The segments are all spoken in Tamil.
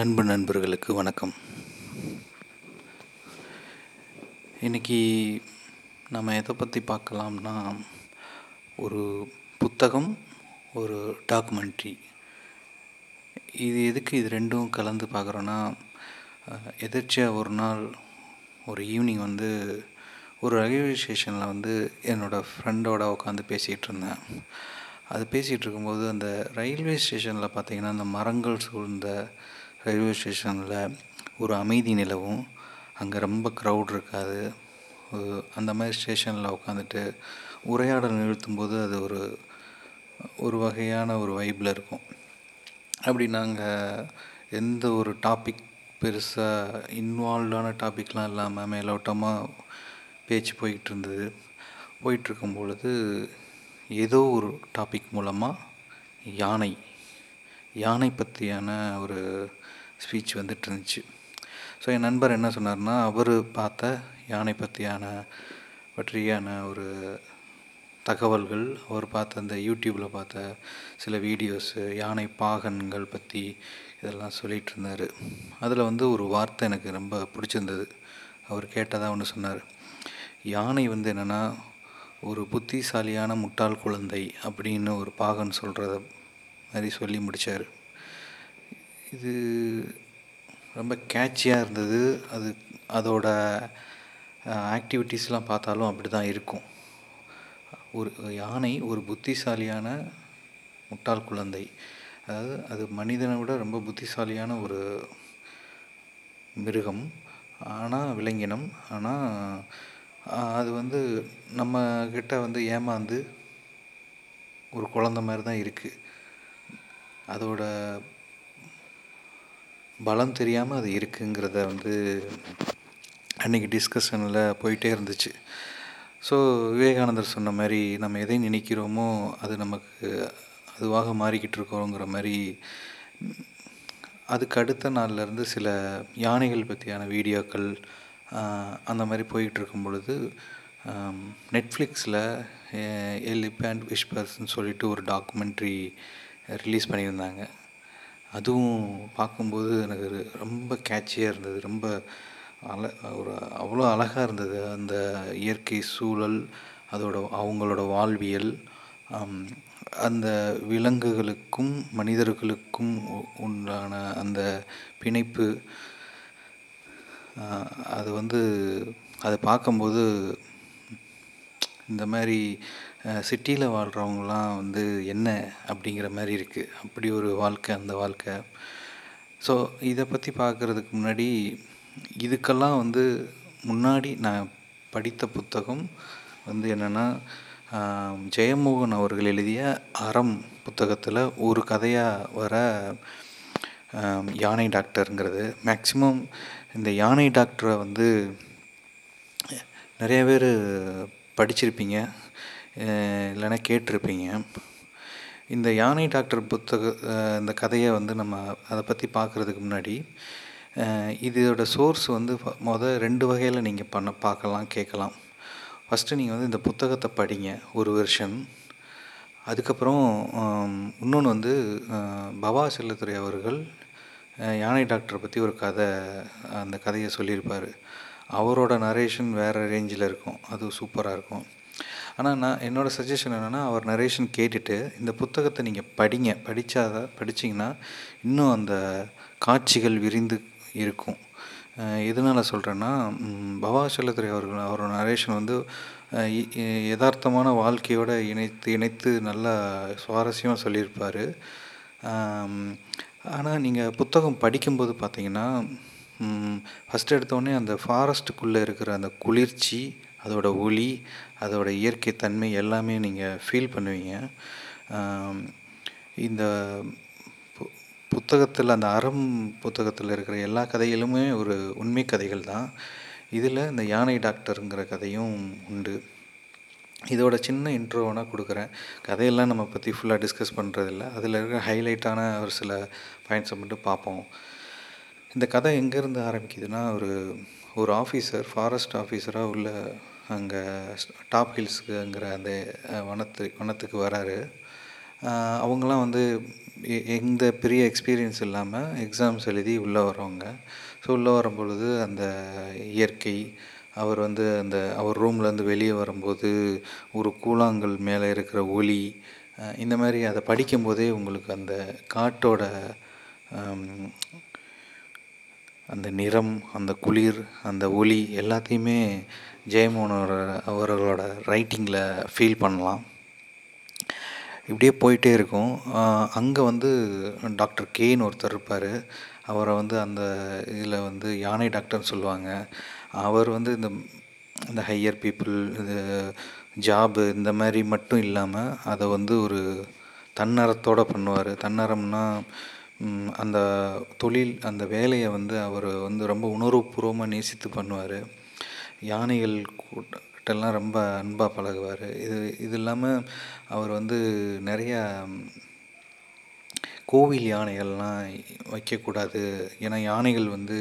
அன்பு நண்பர்களுக்கு வணக்கம். இன்றைக்கி நம்ம எதை பற்றி பார்க்கலாம்னா ஒரு புத்தகம் ஒரு டாக்குமெண்ட்ரி இது எதுக்கு இது ரெண்டும் கலந்து பார்க்குறோன்னா எதிர்ச்சியாக ஒரு நாள் ஒரு ஈவினிங் வந்து ஒரு ரயில்வே ஸ்டேஷனில் வந்து என்னோடய ஃப்ரெண்டோட உட்காந்து பேசிகிட்டு இருந்தேன். அது பேசிகிட்டு இருக்கும்போது அந்த ரயில்வே ஸ்டேஷனில் பார்த்திங்கன்னா அந்த மரங்கள் சூழ்ந்த ரயில்வே ஸ்டேஷனில் ஒரு அமைதி நிலவும். அங்கே ரொம்ப க்ரௌட் இருக்காது. அந்த மாதிரி ஸ்டேஷனில் உட்காந்துட்டு உரையாடல் நிறுத்தும்போது அது ஒரு ஒரு வகையான ஒரு வைப்பில் இருக்கும். அப்படி நாங்கள் எந்த ஒரு டாபிக் பெருசாக இன்வால்வ்டான டாபிக்லாம் இல்லாமல் மேலோட்டமாக பேச்சு போய்கிட்டு இருந்தது. போயிட்டுருக்கும் பொழுது ஏதோ ஒரு டாபிக் மூலமாக யானை யானை பற்றியான ஒரு ஸ்பீச் வந்துட்டு இருந்துச்சு ஸோ என் நண்பர் என்ன சொன்னார்னா அவர் பார்த்த யானை பற்றியான பற்றியான ஒரு தகவல்கள் அவர் பார்த்த அந்த யூடியூப்பில் பார்த்த சில வீடியோஸு யானை பாகன்கள் பற்றி இதெல்லாம் சொல்லிகிட்டு இருந்தார் அதில் வந்து ஒரு வார்த்தை எனக்கு ரொம்ப பிடிச்சிருந்தது. அவர் கேட்டதாக ஒன்று சொன்னார். யானை வந்து என்னென்னா ஒரு புத்திசாலியான முட்டாள் குழந்தை அப்படின்னு ஒரு பாகன் சொல்கிறத மாதிரி சொல்லி முடித்தார் இது ரொம்ப கேட்சியாக இருந்தது. அது அதோட ஆக்டிவிட்டீஸ்லாம் பார்த்தாலும் அப்படி தான் இருக்கும். ஒரு யானை ஒரு புத்திசாலியான முட்டாள் குழந்தை. அதாவது அது மனிதனை விட ரொம்ப புத்திசாலியான ஒரு மிருகம். ஆனால் விலங்கினம். ஆனால் அது வந்து நம்ம கிட்ட வந்து ஏமாந்து ஒரு குழந்த மாதிரி தான் இருக்குது அதோட பலம் தெரியாமல் அது இருக்குங்கிறத வந்து அன்றைக்கி டிஸ்கஷனில் போயிட்டே இருந்துச்சு. ஸோ விவேகானந்தர் சொன்ன மாதிரி நம்ம எதை நினைக்கிறோமோ அது நமக்கு அதுவாக மாறிக்கிட்டு இருக்கோங்கிற மாதிரி அதுக்கு அடுத்த நாள்லேருந்து சில யானைகள் பற்றியான வீடியோக்கள் அந்த மாதிரி போயிட்டு இருக்கும் பொழுது நெட்ஃப்ளிக்ஸில் எலிபேண்ட் விஷ்பர்ஸ்ன்னு சொல்லிட்டு ஒரு டாக்குமெண்ட்ரி ரிலீஸ் பண்ணியிருந்தாங்க. அதுவும் பார்க்கும்போது எனக்கு ரொம்ப கேட்சியாக இருந்தது. ரொம்ப அல ஒரு அவ்வளோ அழகாக இருந்தது. அந்த இயற்கை சூழல் அதோட அவங்களோட வாழ்வியல் அந்த விலங்குகளுக்கும் மனிதர்களுக்கும் உண்டான அந்த பிணைப்பு அது வந்து அதை பார்க்கும்போது இந்த மாதிரி சிட்டியில் வாழ்கிறவங்களாம் வந்து என்ன அப்படிங்கிற மாதிரி இருக்குது அப்படி ஒரு வாழ்க்கை அந்த வாழ்க்கை. ஸோ இதை பற்றி பார்க்குறதுக்கு முன்னாடி இதுக்கெல்லாம் வந்து முன்னாடி நான் படித்த புத்தகம் வந்து என்னென்னா ஜெயமோகன் அவர்கள் எழுதிய அறம் புத்தகத்தில் ஒரு கதையாக வர யானை டாக்டருங்கிறது. மேக்சிமம் இந்த யானை டாக்டரை வந்து நிறைய பேர் படிச்சிருப்பீங்க இல்லைன்னா கேட்டிருப்பீங்க. இந்த யானை டாக்டர் புத்தக இந்த கதையை வந்து நம்ம அதை பற்றி பார்க்குறதுக்கு முன்னாடி இதோட சோர்ஸ் வந்து மொதல் ரெண்டு வகையில் நீங்கள் பண்ண பார்க்கலாம் கேட்கலாம். ஃபஸ்ட்டு நீங்கள் வந்து இந்த புத்தகத்தை படிங்க ஒரு வெர்ஷன் அதுக்கப்புறம் இன்னொன்று வந்து பவா செல்லத்துறை அவர்கள் யானை டாக்டரை பற்றி ஒரு கதை அந்த கதையை சொல்லியிருப்பார். அவரோட நரேஷன் வேறு ரேஞ்சில் இருக்கும். அது சூப்பராக இருக்கும். ஆனால் நான் என்னோடய சஜஷன் என்னென்னா அவர் நரேஷன் கேட்டுட்டு இந்த புத்தகத்தை நீங்கள் படிங்க. படித்தாதான் படிச்சீங்கன்னா இன்னும் அந்த காட்சிகள் விரிந்து இருக்கும். எதனால் சொல்கிறேன்னா பவா செல்லத்துறை அவர்கள் அவரோட நரேஷன் வந்து யதார்த்தமான வாழ்க்கையோட இணைத்து இணைத்து நல்லா சுவாரஸ்யமாக சொல்லியிருப்பார். ஆனால் நீங்கள் புத்தகம் படிக்கும்போது பார்த்தீங்கன்னா ஃபஸ்ட் எடுத்தோடனே அந்த ஃபாரஸ்ட்டுக்குள்ளே இருக்கிற அந்த குளிர்ச்சி அதோட ஒளி அதோட இயற்கை தன்மை எல்லாமே நீங்கள் ஃபீல் பண்ணுவீங்க. இந்த பு- புத்தகத்தில் அந்த அறம் புத்தகத்தில் இருக்கிற எல்லா கதைகளுமே ஒரு உண்மை கதைகள் தான். இதில் இந்த யானை டாக்டருங்கிற கதையும் உண்டு. இதோட சின்ன இன்ட்ரோ கொடுக்குறேன். கதையெல்லாம் நம்ம பற்றி ஃபுல்லாக டிஸ்கஸ் பண்ணுறதில்ல அதில் இருக்கிற ஹைலைட்டான ஒரு சில பாயிண்ட்ஸை மட்டும் பார்ப்போம். இந்த கதை எங்கேருந்து ஆரம்பிக்குதுன்னா ஒரு ஒரு ஆஃபீஸர் ஃபாரஸ்ட் ஆஃபீஸராக உள்ள அங்கே டாப் ஹில்ஸுங்கிற அந்த வனத்து வனத்துக்கு வராரு. அவங்களாம் வந்து எ எந்த பெரிய எக்ஸ்பீரியன்ஸ் இல்லாமல் எக்ஸாம்ஸ் எழுதி உள்ளே வரவங்க ஸோ உள்ளே வரும்பொழுது அந்த இயற்கை அவர் வந்து அந்த அவர் ரூம்லேருந்து வெளியே வரும்போது ஒரு கூழாங்கல் மேலே இருக்கிற ஒளி இந்த மாதிரி அதை படிக்கும்போதே உங்களுக்கு அந்த காட்டோட அந்த நிறம் அந்த குளிர் அந்த ஒளி எல்லாத்தையுமே ஜெயமோகனோட அவர்களோட ரைட்டிங்கில் ஃபீல் பண்ணலாம். இப்படியே போயிட்டே இருக்கும். அங்கே வந்து டாக்டர் கேன்னு ஒருத்தர் இருப்பார். அவரை வந்து அந்த இதில் வந்து யானை டாக்டர்னு சொல்லுவாங்க. அவர் வந்து இந்த இந்த ஹையர் பீப்புள் இது ஜாபு இந்த மாதிரி மட்டும் இல்லாமல் அதை வந்து ஒரு தன்னரத்தோடு பண்ணுவார். தன்னறம்னா அந்த தொழில் அந்த வேலையை வந்து அவர் வந்து ரொம்ப உணர்வுபூர்வமாக நேசித்து பண்ணுவார். யானைகள் கூட்டெல்லாம் ரொம்ப அன்பாக பழகுவார். இது இது இல்லாமல் அவர் வந்து நிறையா கோவில் யானைகள்லாம் வைக்கக்கூடாது. ஏன்னா யானைகள் வந்து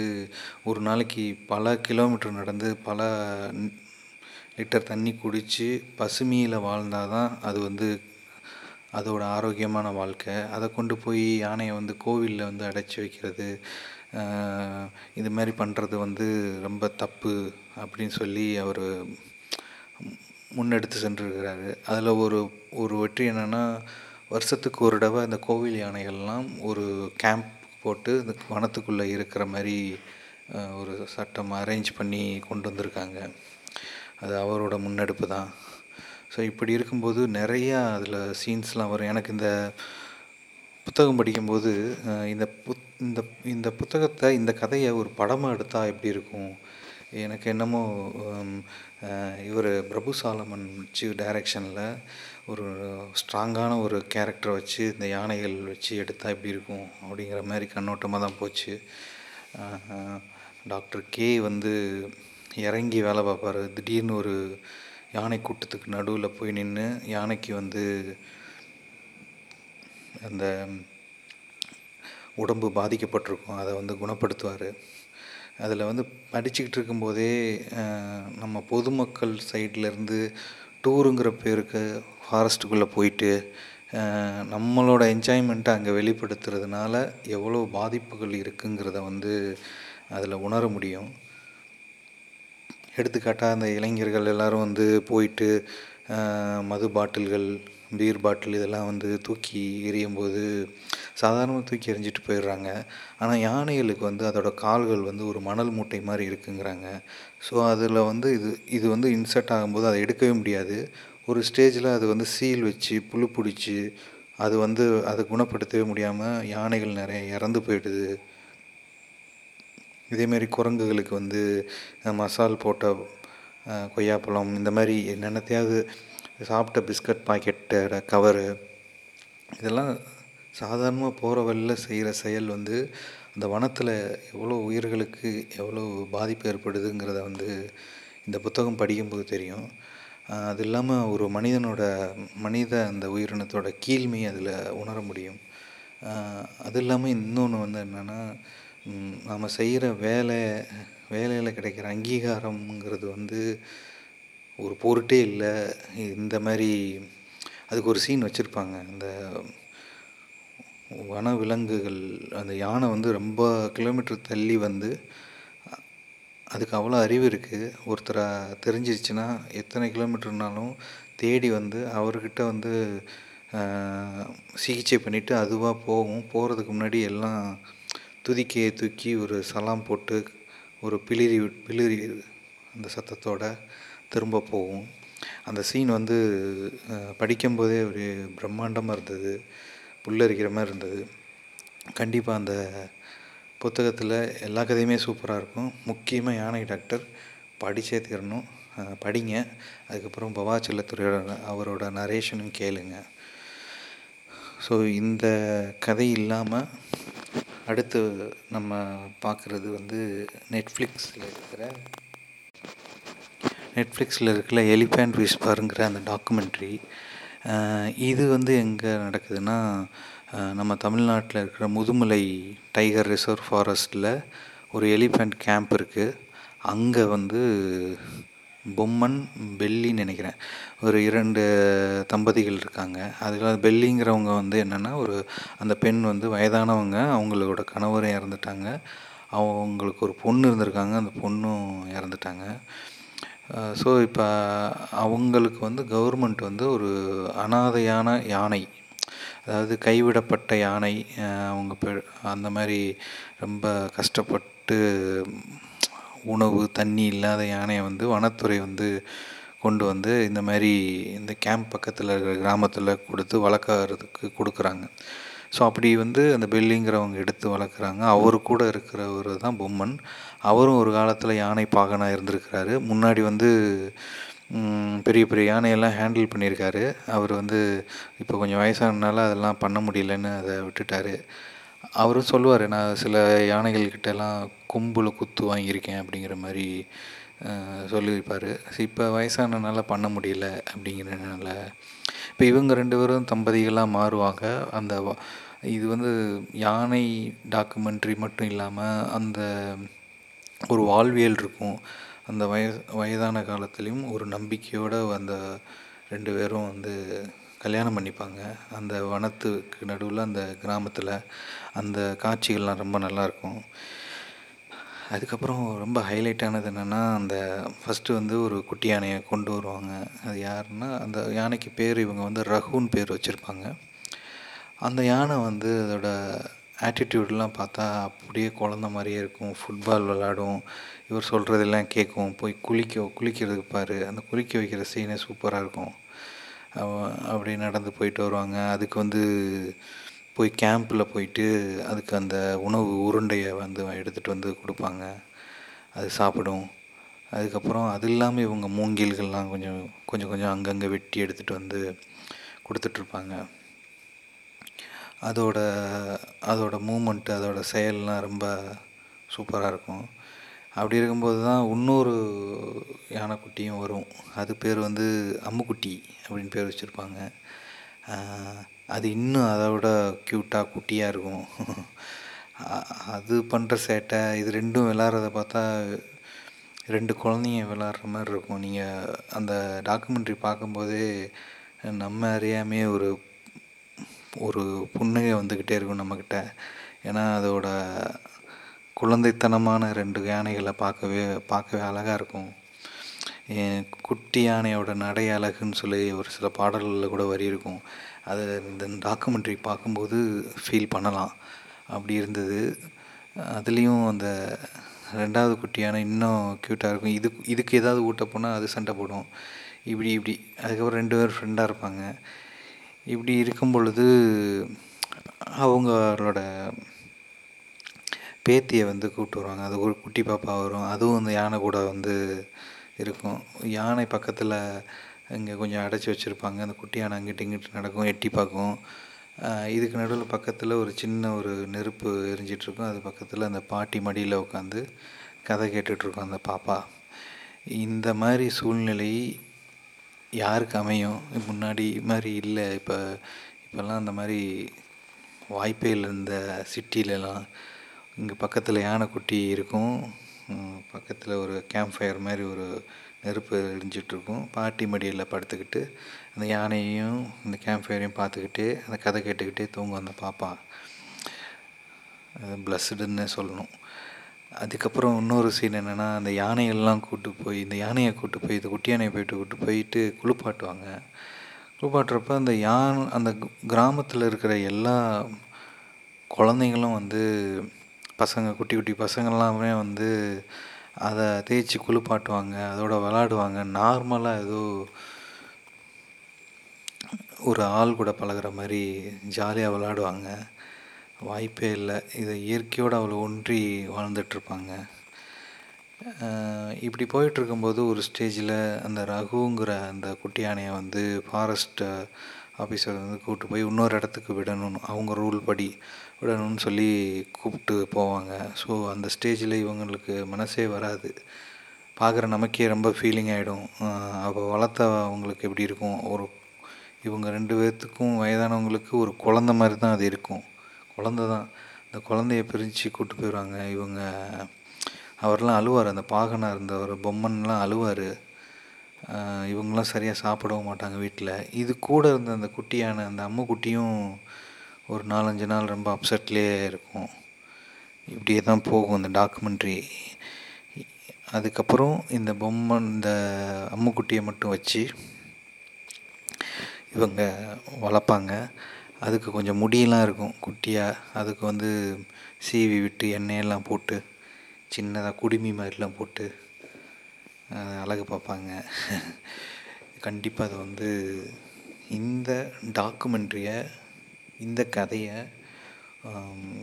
ஒரு நாளைக்கு பல கிலோமீட்டர் நடந்து பல லிட்டர் தண்ணி குடித்து பசுமையில் வாழ்ந்தால் தான் அது வந்து அதோட ஆரோக்கியமான வாழ்க்கை அதை கொண்டு போய் யானையை வந்து கோவிலில் வந்து அடைச்சி வைக்கிறது இது மாதிரி பண்ணுறது வந்து ரொம்ப தப்பு அப்படின்னு சொல்லி அவர் முன்னெடுத்து சென்றிருக்கிறாரு. அதில் ஒரு ஒரு வெற்றி என்னென்னா வருஷத்துக்கு ஒரு தடவை அந்த கோவில் யானைகள்லாம் ஒரு கேம்ப் போட்டு இந்த வனத்துக்குள்ளே இருக்கிற மாதிரி ஒரு சட்டம் அரேஞ்ச் பண்ணி கொண்டு வந்திருக்காங்க. அது அவரோட முன்னெடுப்பு தான். ஸோ இப்படி இருக்கும்போது நிறையா அதில் சீன்ஸ்லாம் வரும். எனக்கு இந்த புத்தகம் படிக்கும்போது இந்த புத் இந்த இந்த புத்தகத்தை இந்த கதையை ஒரு படமாக எடுத்தால் எப்படி இருக்கும்? எனக்கு என்னமோ இவர் பிரபு சாலமன் வச்சு டைரக்ஷனில் ஒரு ஸ்ட்ராங்கான ஒரு கேரக்டர் வச்சு இந்த யானைகள் வச்சு எடுத்தால் எப்படி இருக்கும்? அப்படிங்கிற மாதிரி கண்ணோட்டமாக தான் போச்சு. டாக்டர் கே வந்து இறங்கி வேலை பார்ப்பாரு. திடீர்னு ஒரு யானை கூட்டத்துக்கு நடுவில் போய் நின்று யானைக்கு வந்து அந்த உடம்பு பாதிக்கப்பட்டிருக்கும் அதை வந்து குணப்படுத்துவார். அதில் வந்து படிச்சுக்கிட்டு இருக்கும்போதே நம்ம பொதுமக்கள் சைட்லேருந்து டூருங்கிற பேருக்கு ஃபாரஸ்ட்டுக்குள்ளே போயிட்டு நம்மளோட என்ஜாய்மெண்ட்டை அங்கே வெளிப்படுத்துறதுனால எவ்வளோ பாதிப்புகள் இருக்குங்கிறத வந்து அதில் உணர முடியும். எடுத்துக்காட்டாக அந்த இளைஞர்கள் எல்லோரும் வந்து போயிட்டு மது பாட்டில்கள் பீர் பாட்டில் இதெல்லாம் வந்து தூக்கி எறியும்போது சாதாரணமாக தூக்கி எறிஞ்சிட்டு போயிடுறாங்க. ஆனால் யானைகளுக்கு வந்து அதோட கால்கள் வந்து ஒரு மணல் மூட்டை மாதிரி இருக்குங்கிறாங்க. ஸோ அதில் வந்து இது இது வந்து இன்சர்ட் ஆகும்போது அதை எடுக்கவே முடியாது. ஒரு ஸ்டேஜில் அது வந்து சீல் வச்சு புழு பிடிச்சி அது வந்து அதை குணப்படுத்தவே முடியாமல் யானைகள் நிறைய இறந்து போயிடுது. இதேமாரி குரங்குகளுக்கு வந்து மசால் போட்ட கொய்யாப்பழம் இந்த மாதிரி என்னென்னத்தையாவது சாப்பிட்ட பிஸ்கட் பாக்கெட்டோட கவரு இதெல்லாம் சாதாரணமாக போகிற வழியில் செய்கிற செயல் வந்து அந்த வனத்தில் எவ்வளோ உயிர்களுக்கு எவ்வளோ பாதிப்பு ஏற்படுதுங்கிறத வந்து இந்த புத்தகம் படிக்கும்போது தெரியும். அது இல்லாமல் ஒரு மனிதனோட மனித அந்த உயிரினத்தோட கீழ்மையை அதில் உணர முடியும். அது இல்லாமல் இன்னொன்று வந்து என்னென்னா நாம் செய்கிற வேலை வேலையில் கிடைக்கிற அங்கீகாரம்ங்கிறது வந்து ஒரு பொருட்டே இல்லை. இந்த மாதிரி அதுக்கு ஒரு சீன் வச்சுருப்பாங்க. இந்த வனவிலங்குகள் அந்த யானை வந்து ரொம்ப கிலோமீட்டர் தள்ளி வந்து அதுக்கு அவ்வளோ அறிவு இருக்குது ஒருத்தரை தெரிஞ்சிருச்சுன்னா எத்தனை கிலோமீட்டர்னாலும் தேடி வந்து அவர்கிட்ட வந்து சிகிச்சை பண்ணிவிட்டு அதுவாக போகும். போகிறதுக்கு முன்னாடி எல்லாம் துதிக்கையை தூக்கி ஒரு சலாம் போட்டு ஒரு பிளிரி பிளிரி அந்த சத்தத்தோடு திரும்ப போகும். அந்த சீன் வந்து படிக்கும்போதே ஒரு பிரம்மாண்டமாக இருந்தது. புல்லரிக்கிற மாதிரி இருந்தது. கண்டிப்பாக அந்த புத்தகத்தில் எல்லா கதையுமே சூப்பராக இருக்கும். முக்கியமாக யானை டாக்டர் படித்தே தீரணும். படிங்க. அதுக்கப்புறம் பவா செல்லத்துறையோட அவரோட நரேஷனும் கேளுங்க. ஸோ இந்த கதை இல்லாமல் அடுத்து நம்ம பார்க்குறது வந்து நெட்ஃப்ளிக்ஸில் இருக்கிற நெட்ஃப்ளிக்ஸில் இருக்கிற எலிஃபேண்ட் விஸ்பருங்கிற அந்த டாக்குமெண்ட்ரி இது வந்து எங்கே நடக்குதுன்னா நம்ம தமிழ்நாட்டில் இருக்கிற முதுமலை டைகர் ரிசர்வ் ஃபாரஸ்ட்டில் ஒரு எலிஃபேண்ட் கேம்ப் இருக்குது அங்கே வந்து பொம்மன் பெல்லின்னு நினைக்கிறேன். ஒரு இரண்டு தம்பதிகள் இருக்காங்க. அதில் பெல்லிங்கிறவங்க வந்து என்னென்னா ஒரு அந்த பெண் வந்து வயதானவங்க அவங்களோட கணவரும் இறந்துட்டாங்க. அவங்களுக்கு ஒரு பொண்ணு இருந்திருக்காங்க அந்த பொண்ணும் இறந்துட்டாங்க. ஸோ இப்போ அவங்களுக்கு வந்து கவர்மெண்ட் வந்து ஒரு அனாதையான யானை அதாவது கைவிடப்பட்ட யானை அவங்க பெ அந்த மாதிரி ரொம்ப கஷ்டப்பட்டு உணவு தண்ணி இல்லாத யானையை வந்து வனத்துறை வந்து கொண்டு வந்து இந்த மாதிரி இந்த கேம்ப் பக்கத்தில் இருக்கிற கிராமத்தில் கொடுத்து வளர்க்கறதுக்கு கொடுக்குறாங்க. ஸோ அப்படி வந்து அந்த பெல்லிங்கிறவங்க எடுத்து வளர்க்குறாங்க. அவர் கூட இருக்கிறவர் தான் பொம்மன். அவரும் ஒரு காலத்தில் யானை பாகனாக இருந்திருக்கிறாரு. முன்னாடி வந்து பெரிய பெரிய யானையெல்லாம் ஹேண்டில் பண்ணியிருக்காரு. அவர் வந்து இப்போ கொஞ்சம் வயசானதுனால அதெல்லாம் பண்ண முடியலன்னு அதை விட்டுட்டார். அவரும் சொல்லுவார் நான் சில யானைகள்கிட்டலாம் கொம்பில் குத்து வாங்கியிருக்கேன் அப்படிங்கிற மாதிரி சொல்லியிருப்பார். இப்போ வயசானனால பண்ண முடியல அப்படிங்கிறனால இப்போ இவங்க ரெண்டு பேரும் தம்பதிகளாக மாறுவாங்க. அந்த இது வந்து யானை டாக்குமெண்ட்ரி மட்டும் இல்லாமல் அந்த ஒரு வாழ்வியல் இருக்கும். அந்த வய வயதான காலத்துலேயும் ஒரு நம்பிக்கையோடு அந்த ரெண்டு பேரும் வந்து கல்யாணம் பண்ணிப்பாங்க. அந்த வனத்துக்கு நடுவில் அந்த கிராமத்தில் அந்த காட்சிகள்லாம் ரொம்ப நல்லாயிருக்கும் அதுக்கப்புறம் ரொம்ப ஹைலைட்டானது என்னென்னா அந்த ஃபஸ்ட்டு வந்து ஒரு குட்டி யானையை கொண்டு வருவாங்க. அது யாருன்னா அந்த யானைக்கு பேர் இவங்க வந்து ரகுன்னு பேர் வச்சுருப்பாங்க. அந்த யானை வந்து அதோட ஆட்டிடியூட்லாம் பார்த்தா அப்படியே குழந்த மாதிரியே இருக்கும். ஃபுட்பால் விளாடும் இவர் சொல்கிறதெல்லாம் கேட்கும் போய் குளிக்க குளிக்கிறதுக்கு பாரு. அந்த குளிக்க வைக்கிற சீனே சூப்பராக இருக்கும். அப்படி நடந்து போயிட்டு வருவாங்க. அதுக்கு வந்து போய் கேம்பில் போயிட்டு அதுக்கு அந்த உணவு உருண்டையை வந்து எடுத்துகிட்டு வந்து கொடுப்பாங்க. அது சாப்பிடும். அதுக்கப்புறம் அது இல்லாமல் இவங்க மூங்கில்கள்லாம் கொஞ்சம் கொஞ்சம் கொஞ்சம் அங்கங்கே வெட்டி எடுத்துகிட்டு வந்து கொடுத்துட்ருப்பாங்க அதோட அதோட மூமெண்ட்டு அதோட செயல்லாம் ரொம்ப சூப்பராக இருக்கும். அப்படி இருக்கும்போது தான் இன்னொரு யானைக்குட்டியும் வரும். அது பேர் வந்து அம்முக்குட்டி அப்படின்னு பேர் வச்சுருப்பாங்க. அது இன்னும் அதை விட க்யூட்டாக குட்டியாக இருக்கும். அது பண்ணுற சேட்டை இது ரெண்டும் விளாட்றத பார்த்தா ரெண்டு குழந்தைங்க விளாட்ற மாதிரி இருக்கும். நீங்கள் அந்த டாக்குமெண்ட்ரி பார்க்கும்போதே நம்ம அறியாமே ஒரு ஒரு புன்னகை வந்துக்கிட்டே இருக்கும் நம்மக்கிட்ட ஏன்னா அதோட குழந்தைத்தனமான ரெண்டு யானைகளை பார்க்கவே பார்க்கவே அழகாக இருக்கும். குட்டி யானையோட நடை அழகுன்னு சொல்லி ஒரு சில பாடல்களில் கூட வரி இருக்கும். அதை இந்த டாக்குமெண்ட்ரி பார்க்கும்போது ஃபீல் பண்ணலாம். அப்படி இருந்தது. அதுலேயும் அந்த ரெண்டாவது குட்டி யானை இன்னும் க்யூட்டாக இருக்கும். இது இதுக்கு ஏதாவது ஊட்ட போனால் அது சண்டை போடும். இப்படி இப்படி. அதுக்கப்புறம் ரெண்டு பேர் ஃப்ரெண்டாக இருப்பாங்க. இப்படி இருக்கும் பொழுது அவங்களோட பேத்தியை வந்து கூப்பிட்டு வருவாங்க. அது ஒரு குட்டி பாப்பா வரும். அதுவும் அந்த யானை கூட வந்து இருக்கும். யானை பக்கத்தில் இங்கே கொஞ்சம் அடைச்சி வச்சுருப்பாங்க. அந்த குட்டி யானை அங்கிட்டு இங்கிட்டு நடக்கும் எட்டி பார்க்கும். இதுக்கு நடுவில் பக்கத்தில் ஒரு சின்ன ஒரு நெருப்பு எரிஞ்சிட்ருக்கும் அது பக்கத்தில் அந்த பாட்டி மடியில் உட்காந்து கதை கேட்டுட்ருக்கோம் அந்த பாப்பா. இந்த மாதிரி சூழ்நிலை யாருக்கு அமையும்? முன்னாடி மாதிரி இல்லை. இப்போ இப்போல்லாம் அந்த மாதிரி வாய்ப்பே இல்லை. இந்த சிட்டிலலாம் இங்கே பக்கத்தில் யானைக்குட்டி இருக்கும். பக்கத்தில் ஒரு கேம்ப் ஃபயர் மாதிரி ஒரு நெருப்பு எரிஞ்சிட்ருக்கும் பாட்டி மடியில் படுத்துக்கிட்டு அந்த யானையையும் இந்த கேம்ப் ஃபயரையும் பார்த்துக்கிட்டே அந்த கதை கேட்டுக்கிட்டே தூங்கும் அந்த பாப்பா. அது சொல்லணும். அதுக்கப்புறம் இன்னொரு சீன் என்னென்னா அந்த யானையெல்லாம் கூட்டு போய் இந்த யானையை கூட்டு போய் இந்த குட்டி யானையை போயிட்டு கூட்டு போயிட்டு குளிப்பாட்டுவாங்க. குளிப்பாட்டுறப்ப அந்த யான் அந்த கிராமத்தில் இருக்கிற எல்லா குழந்தைங்களும் வந்து பசங்க குட்டி குட்டி பசங்கள்லாமே வந்து அதை தேய்ச்சி குளிப்பாட்டுவாங்க அதோட விளாடுவாங்க. நார்மலாக ஏதோ ஒரு ஆள் கூட பழகுற மாதிரி ஜாலியாக விளாடுவாங்க. வாய்ப்பே இல்லை. இதை இயற்கையோடு அவ்வளோ ஒன்றி வாழ்ந்துட்டுருப்பாங்க இப்படி போயிட்டுருக்கும்போது ஒரு ஸ்டேஜில் அந்த ரகுங்கிற அந்த குட்டி யானையை வந்து ஃபாரஸ்ட் ஆஃபீஸர் வந்து கூப்பிட்டு போய் இன்னொரு இடத்துக்கு விடணும். அவங்க ரூல் படி விடணும்னு சொல்லி கூப்பிட்டு போவாங்க. ஸோ அந்த ஸ்டேஜில் இவங்களுக்கு மனசே வராது. பார்க்குற நமக்கே ரொம்ப ஃபீலிங் ஆகிடும் அப்போ வளர்த்த அவங்களுக்கு எப்படி இருக்கும்? ஒரு இவங்க ரெண்டு பேர்த்துக்கும் வயதானவங்களுக்கு ஒரு குழந்த மாதிரி தான் அது இருக்கும். குழந்த தான். அந்த குழந்தைய பிரித்து கூப்பிட்டு போயிடுவாங்க. இவங்க அவர்லாம் அழுவார். அந்த பாகனாக இருந்தவர் பொம்மன்லாம் அழுவார். இவங்களாம் சரியாக சாப்பிடவும் மாட்டாங்க வீட்டில் இது கூட இருந்த அந்த குட்டியான அந்த அம்மு குட்டியும் ஒரு நாலஞ்சு நாள் ரொம்ப அப்செட்லேயே இருக்கும். இப்படியே தான் போகும் இந்த டாக்குமெண்ட்ரி அதுக்கப்புறம் இந்த பொம்மை இந்த அம்முக்குட்டியை மட்டும் வச்சு இவங்க வளர்ப்பாங்க. அதுக்கு கொஞ்சம் முடியெல்லாம் இருக்கும். குட்டியாக அதுக்கு வந்து சீவி விட்டு எண்ணெயெல்லாம் போட்டு சின்னதாக குடுமி மாதிரிலாம் போட்டு அழகு பார்ப்பாங்க. கண்டிப்பாக அது வந்து இந்த டாக்குமெண்ட்ரியை இந்த கதையை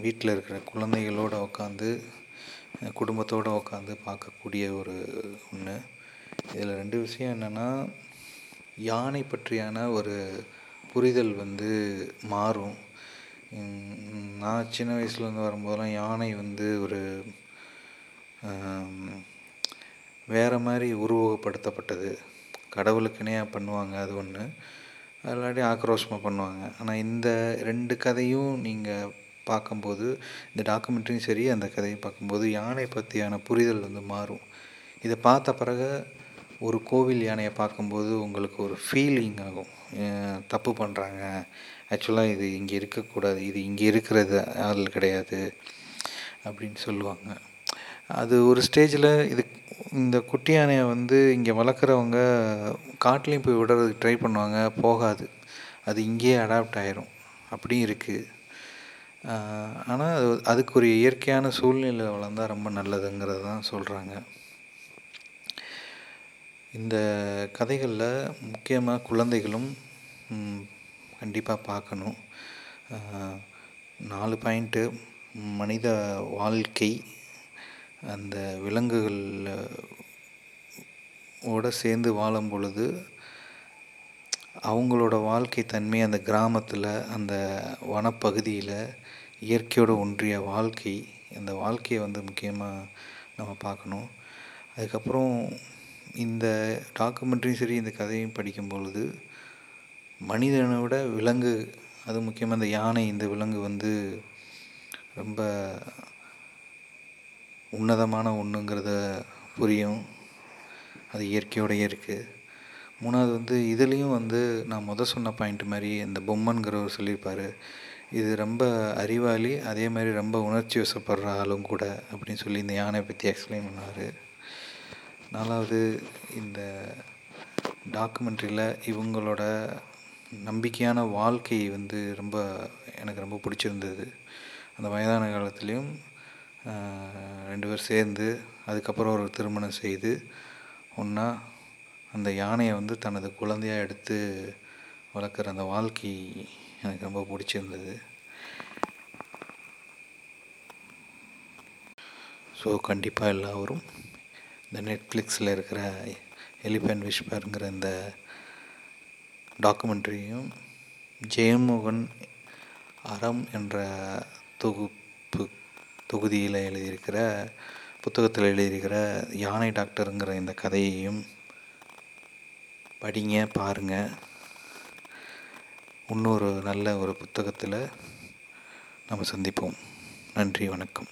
வீட்டில் இருக்கிற குழந்தைகளோடு உட்காந்து குடும்பத்தோடு உட்காந்து பார்க்கக்கூடிய ஒரு ஒன்று இதில் ரெண்டு விஷயம் என்னென்னா யானை பற்றியான ஒரு புரிதல் வந்து மாறும். நான் சின்ன வயசுலேருந்து வரும்போதெல்லாம் யானை வந்து ஒரு வேறு மாதிரி உருவகப்படுத்தப்பட்டது. கடவுளுக்குனே பண்ணுவாங்க அது ஒன்று இல்லாட்டி ஆக்ரோஷமாக பண்ணுவாங்க. ஆனால் இந்த ரெண்டு கதையும் நீங்கள் பார்க்கும்போது இந்த டாக்குமெண்ட்ரியும் சரி அந்த கதையும் பார்க்கும்போது யானை பற்றியான புரிதல் வந்து மாறும். இதை பார்த்த பிறகு ஒரு கோவில் யானையை பார்க்கும்போது உங்களுக்கு ஒரு ஃபீலிங் ஆகும். தப்பு பண்ணுறாங்க ஆக்சுவலாக இது இங்கே இருக்கக்கூடாது. இது இங்கே இருக்கிறது ஆள் கிடையாது. அப்படின்னு சொல்லுவாங்க. அது ஒரு ஸ்டேஜில் இது இந்த குட்டி யானையை வந்து இங்கே வளர்க்குறவங்க காட்டிலையும் போய் விடுறதுக்கு ட்ரை பண்ணுவாங்க போகாது. அது இங்கேயே அடாப்ட் ஆயிரும். அப்படியும் இருக்குது ஆனால் அது அதுக்கு ஒரு இயற்கையான சூழ்நிலை வளர்ந்தால் ரொம்ப நல்லதுங்கிறது தான் சொல்கிறாங்க இந்த கதைகளில் முக்கியமாக குழந்தைகளும் கண்டிப்பாக பார்க்கணும். நாலு பாயிண்ட்டு மனித வாழ்க்கை அந்த விலங்குகள் ஓட சேர்ந்து வாழும் பொழுது அவங்களோட வாழ்க்கை தன்மை அந்த கிராமத்தில் அந்த வனப்பகுதியில் இயற்கையோட ஒன்றிய வாழ்க்கை அந்த வாழ்க்கையை வந்து முக்கியமாக நம்ம பார்க்கணும். அதுக்கப்புறம் இந்த டாக்குமெண்ட்ரியும் சரி இந்த கதையும் படிக்கும் பொழுது மனிதனை விட விலங்கு அது முக்கியமாக இந்த யானை இந்த விலங்கு வந்து ரொம்ப உன்னதமான ஒன்றுங்கிறத புரியும். அது இயற்கையோடையே இருக்குது மூணாவது வந்து இதுலேயும் வந்து நான் மொதல் சொன்ன பாயிண்ட் மாதிரி இந்த பொம்மன்கிறவர் சொல்லியிருப்பார். இது ரொம்ப அறிவாளி அதே மாதிரி ரொம்ப உணர்ச்சி வசப்படுற ஆளும் கூட அப்படின்னு சொல்லி இந்த யானை பற்றி எக்ஸ்பிளைன் பண்ணார் நாலாவது இந்த டாக்குமெண்ட்ரியில் இவங்களோட நம்பிக்கையான வாழ்க்கை வந்து ரொம்ப எனக்கு ரொம்ப பிடிச்சிருந்தது. அந்த வயதான காலத்துலேயும் ரெண்டு பேர் சேர்ந்து அதுக்கப்புறம் ஒரு திருமணம் செய்து ஒன்றா அந்த யானையை வந்து தனது குழந்தையாக எடுத்து வளர்க்குற அந்த வாழ்க்கை எனக்கு ரொம்ப பிடிச்சிருந்தது. ஸோ கண்டிப்பாக எல்லோரும் இந்த நெட்ஃப்ளிக்ஸில் இருக்கிற எலிஃபென்ட் விஷ்பருங்கிற இந்த டாக்குமெண்ட்ரியும் ஜெயமோகன் அறம் என்ற தொகுப்பு தொகுதியில் எழுதியிருக்கிற புத்தகத்தில் எழுதியிருக்கிற யானை டாக்டருங்கிற இந்த கதையையும் படிங்க பாருங்கள் இன்னொரு நல்ல ஒரு புத்தகத்தில் நம்ம சந்திப்போம். நன்றி வணக்கம்.